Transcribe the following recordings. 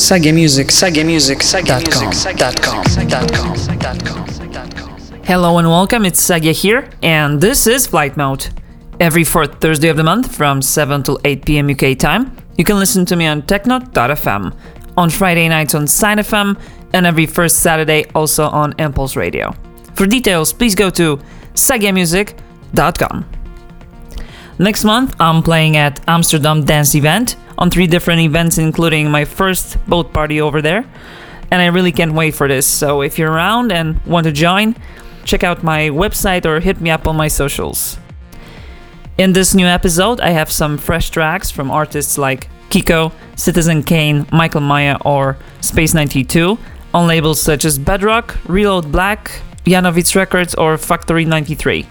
Sagia Music, Sagia Music, Sagia.com. Hello and welcome, it's Sagia here, and this is Flight Mode. Every fourth Thursday of the month from 7 till 8 pm UK time, you can listen to me on Techno.fm, on Friday nights on SineFM, and every first Saturday also on Impulse Radio. For details, please go to sagamusic.com. Next month, I'm playing at Amsterdam Dance Event on three different events, including my first boat party over there. And I really can't wait for this. So if you're around and want to join, check out my website or hit me up on my socials. In this new episode, I have some fresh tracks from artists like Kiko, Citizen Kane, Michael Mayer, or Space 92 on labels such as Bedrock, Reload Black, Jannowitz Records, or Factory 93.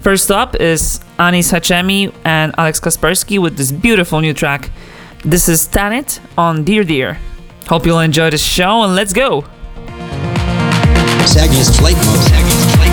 First up is Anis Hachemi and Alex Kaspersky with this beautiful new track. This is Tanit on Dear Dear. Hope you'll enjoy the show and let's go! Flight mode. Flight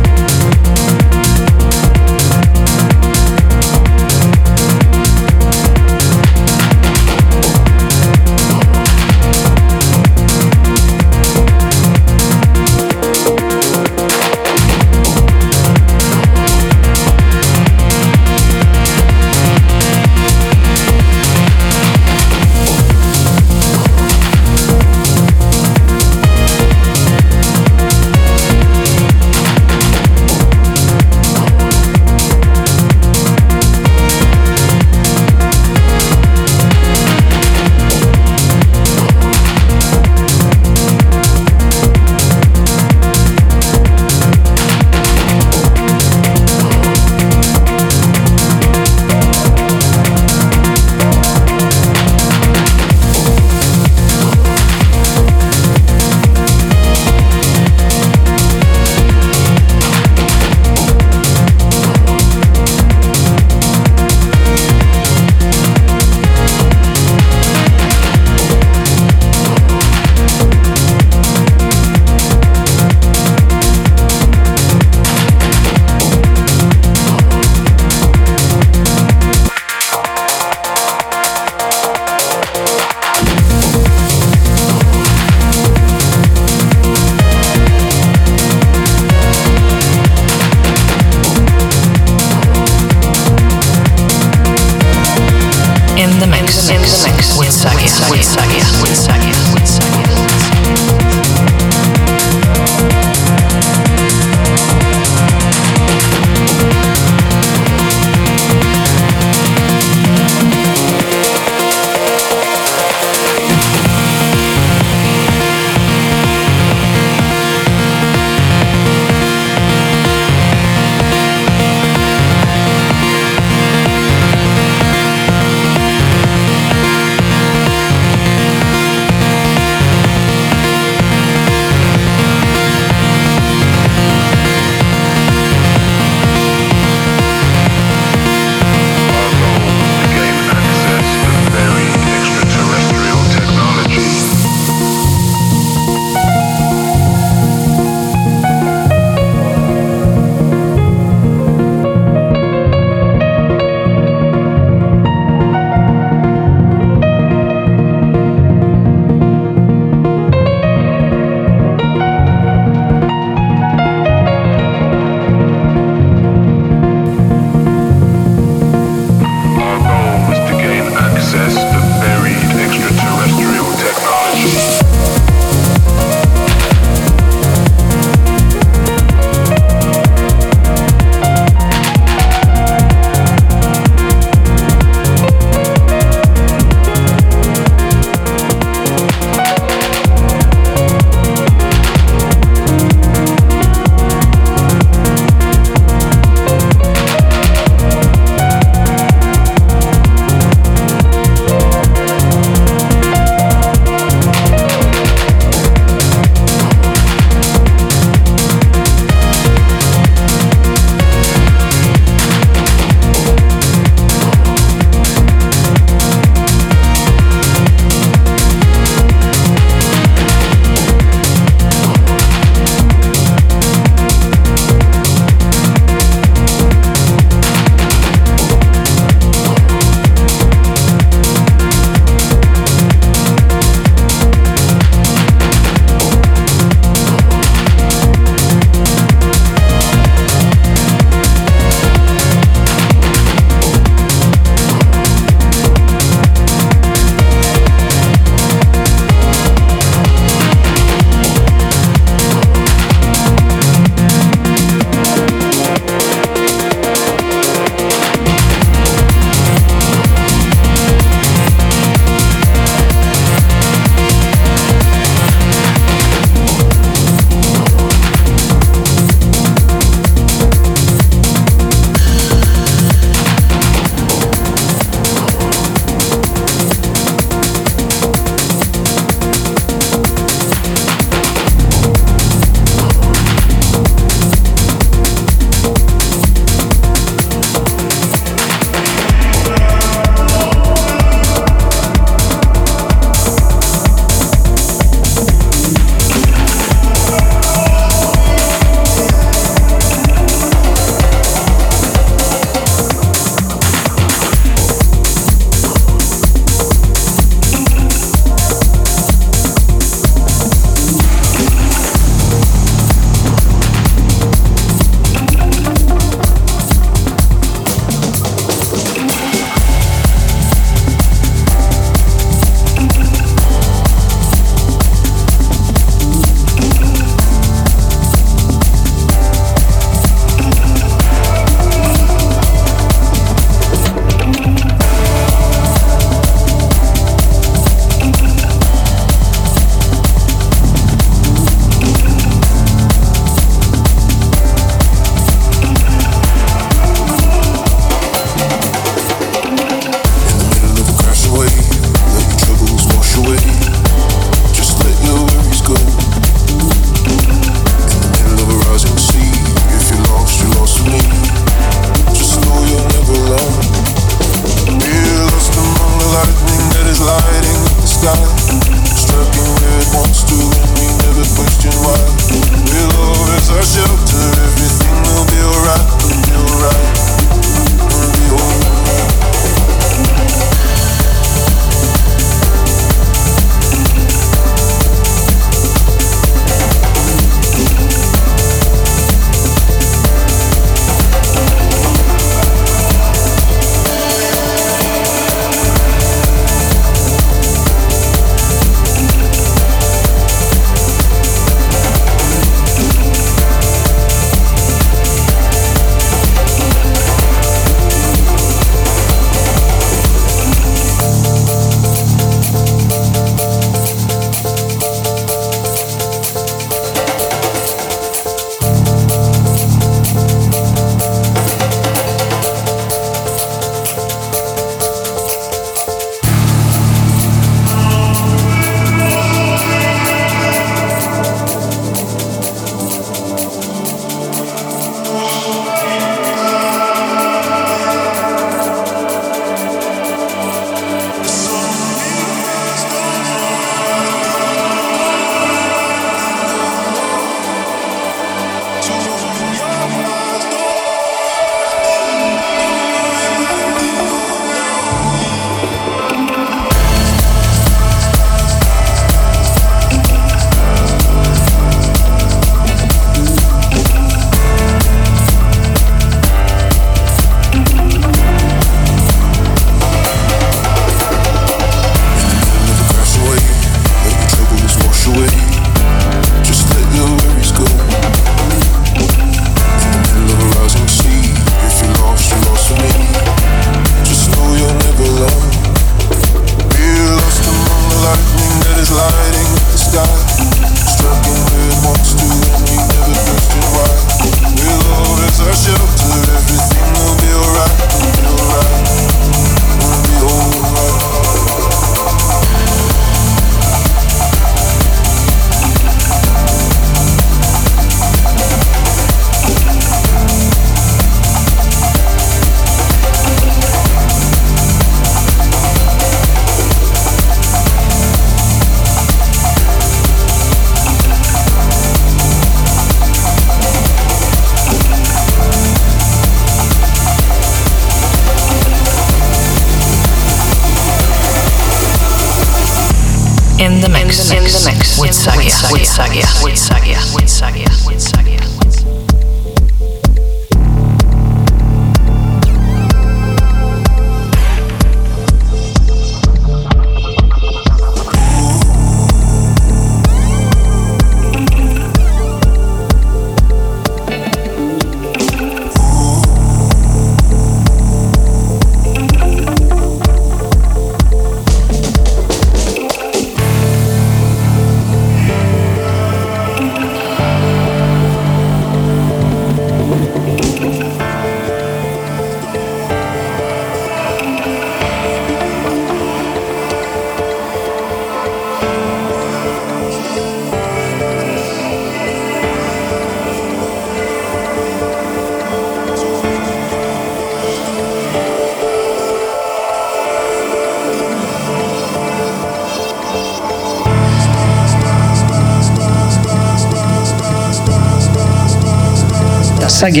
Sagi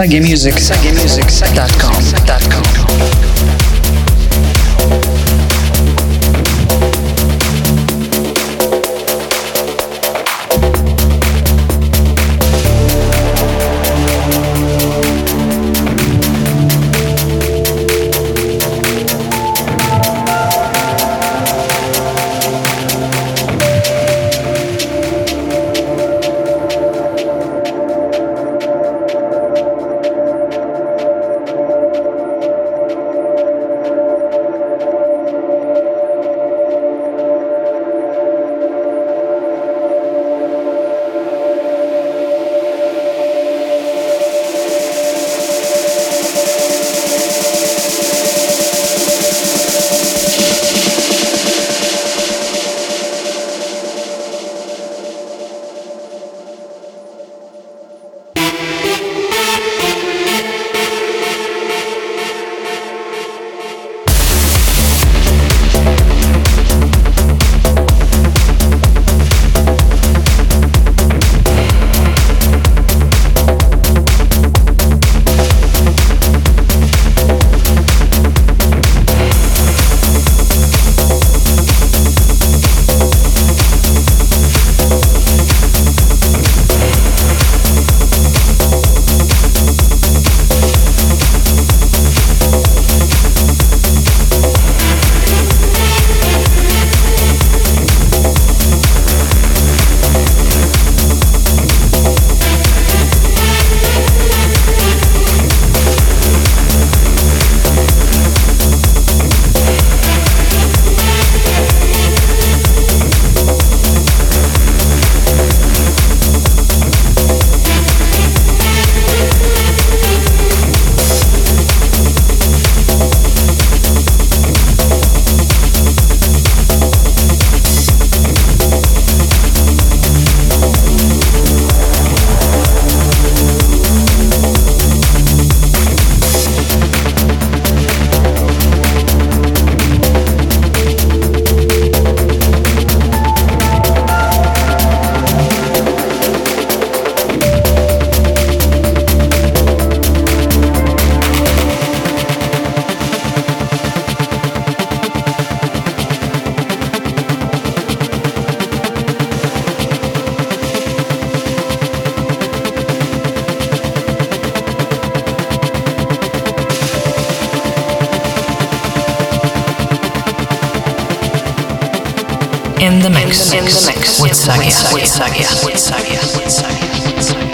Sagia. Sagiamusic. Sagiamusic.com. in the mix. In the mix. With Sagia. With Sagia. With Sagia. With Sagia. With Sagia.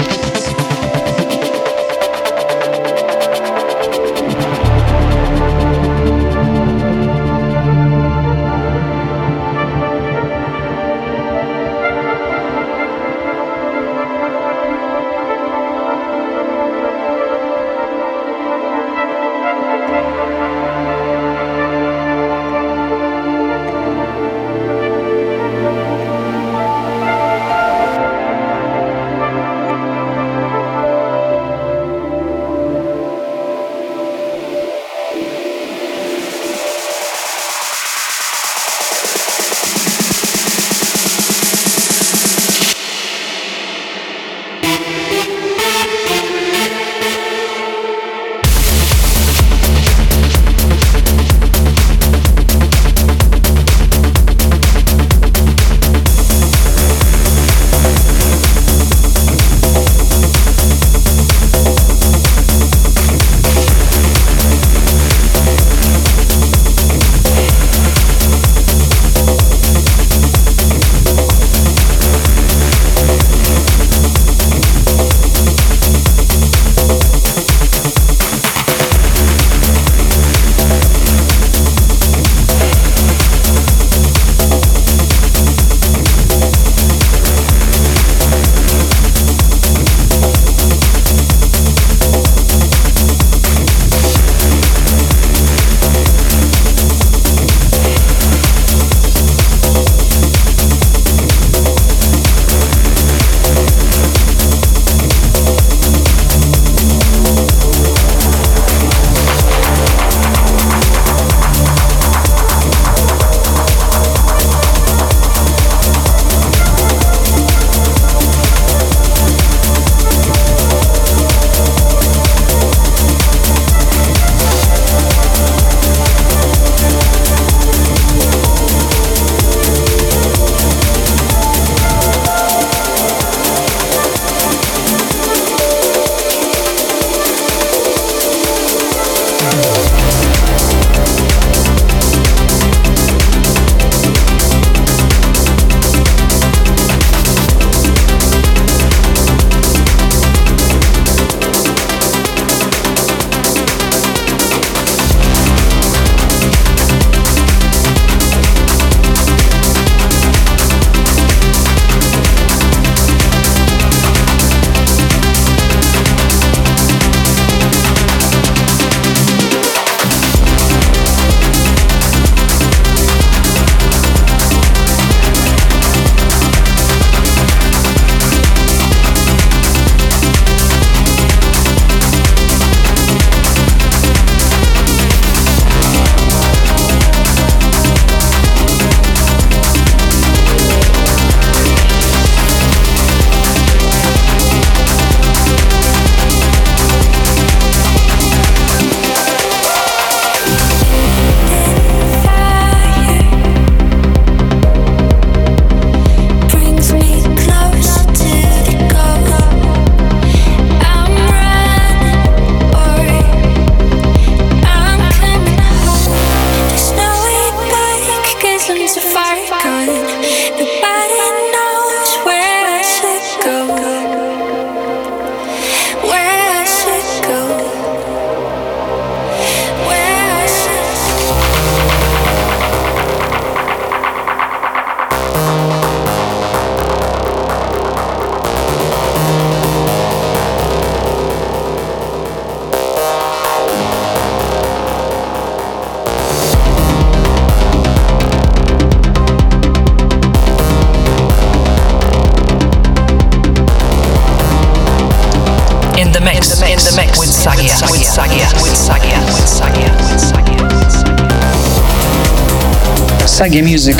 Music.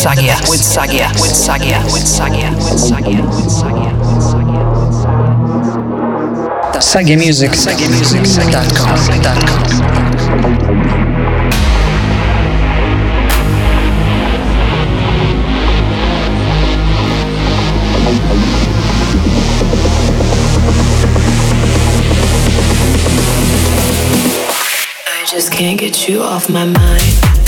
Sagia, with Sagia, with Sagia, with Sagia, with Sagia, with Sagia, with Sagia. Sagia. Sagia just can't get you off my mind.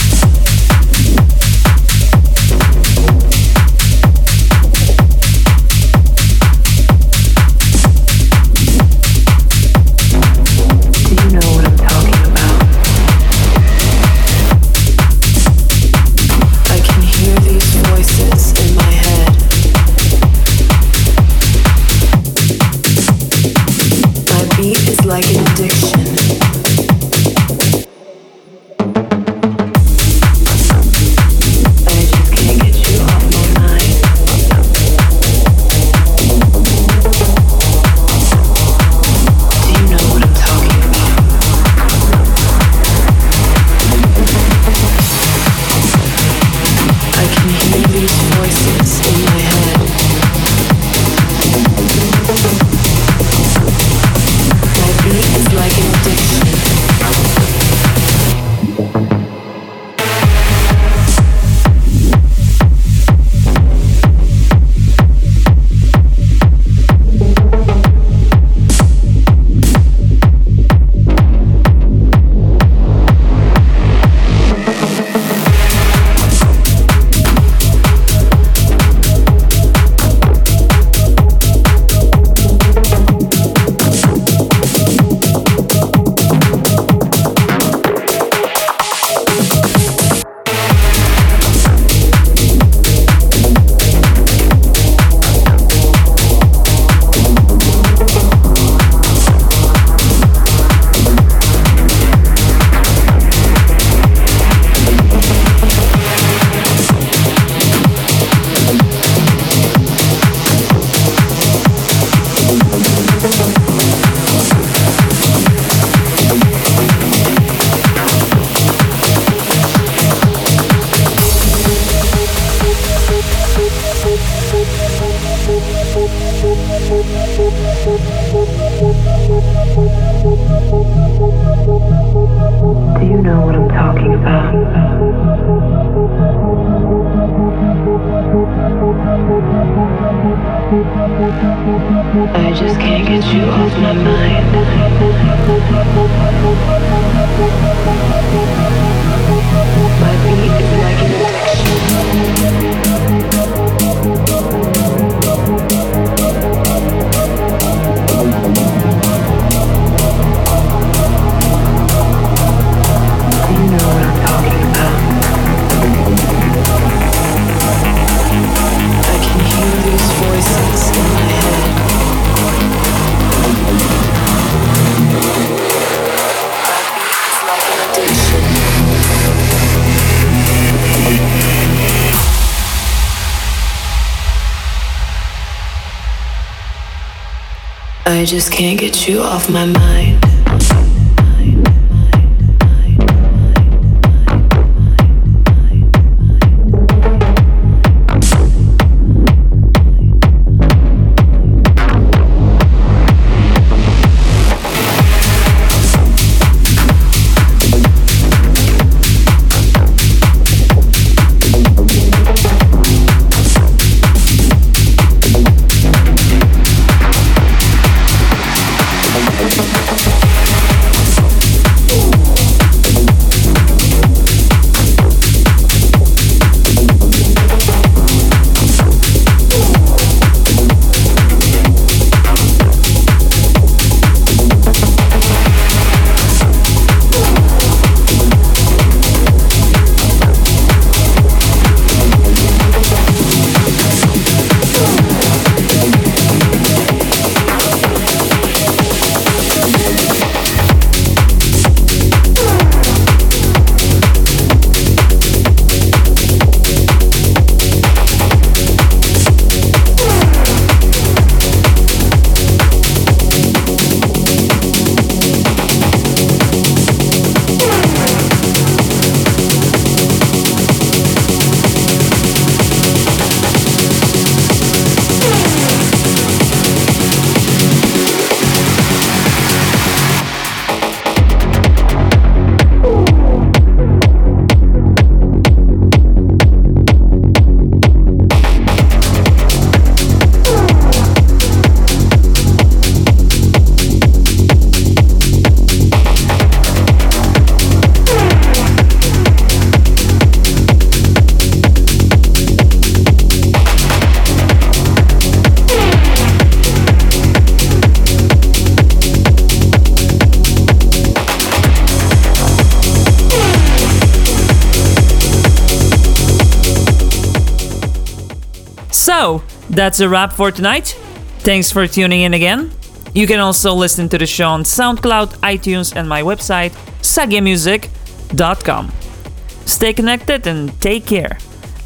I just can't get you off my mind. That's a wrap for tonight. Thanks for tuning in again. You can also listen to the show on SoundCloud, iTunes, and my website, sagiamusic.com. Stay connected and take care.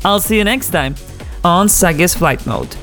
I'll see you next time on Sagia's Flight Mode.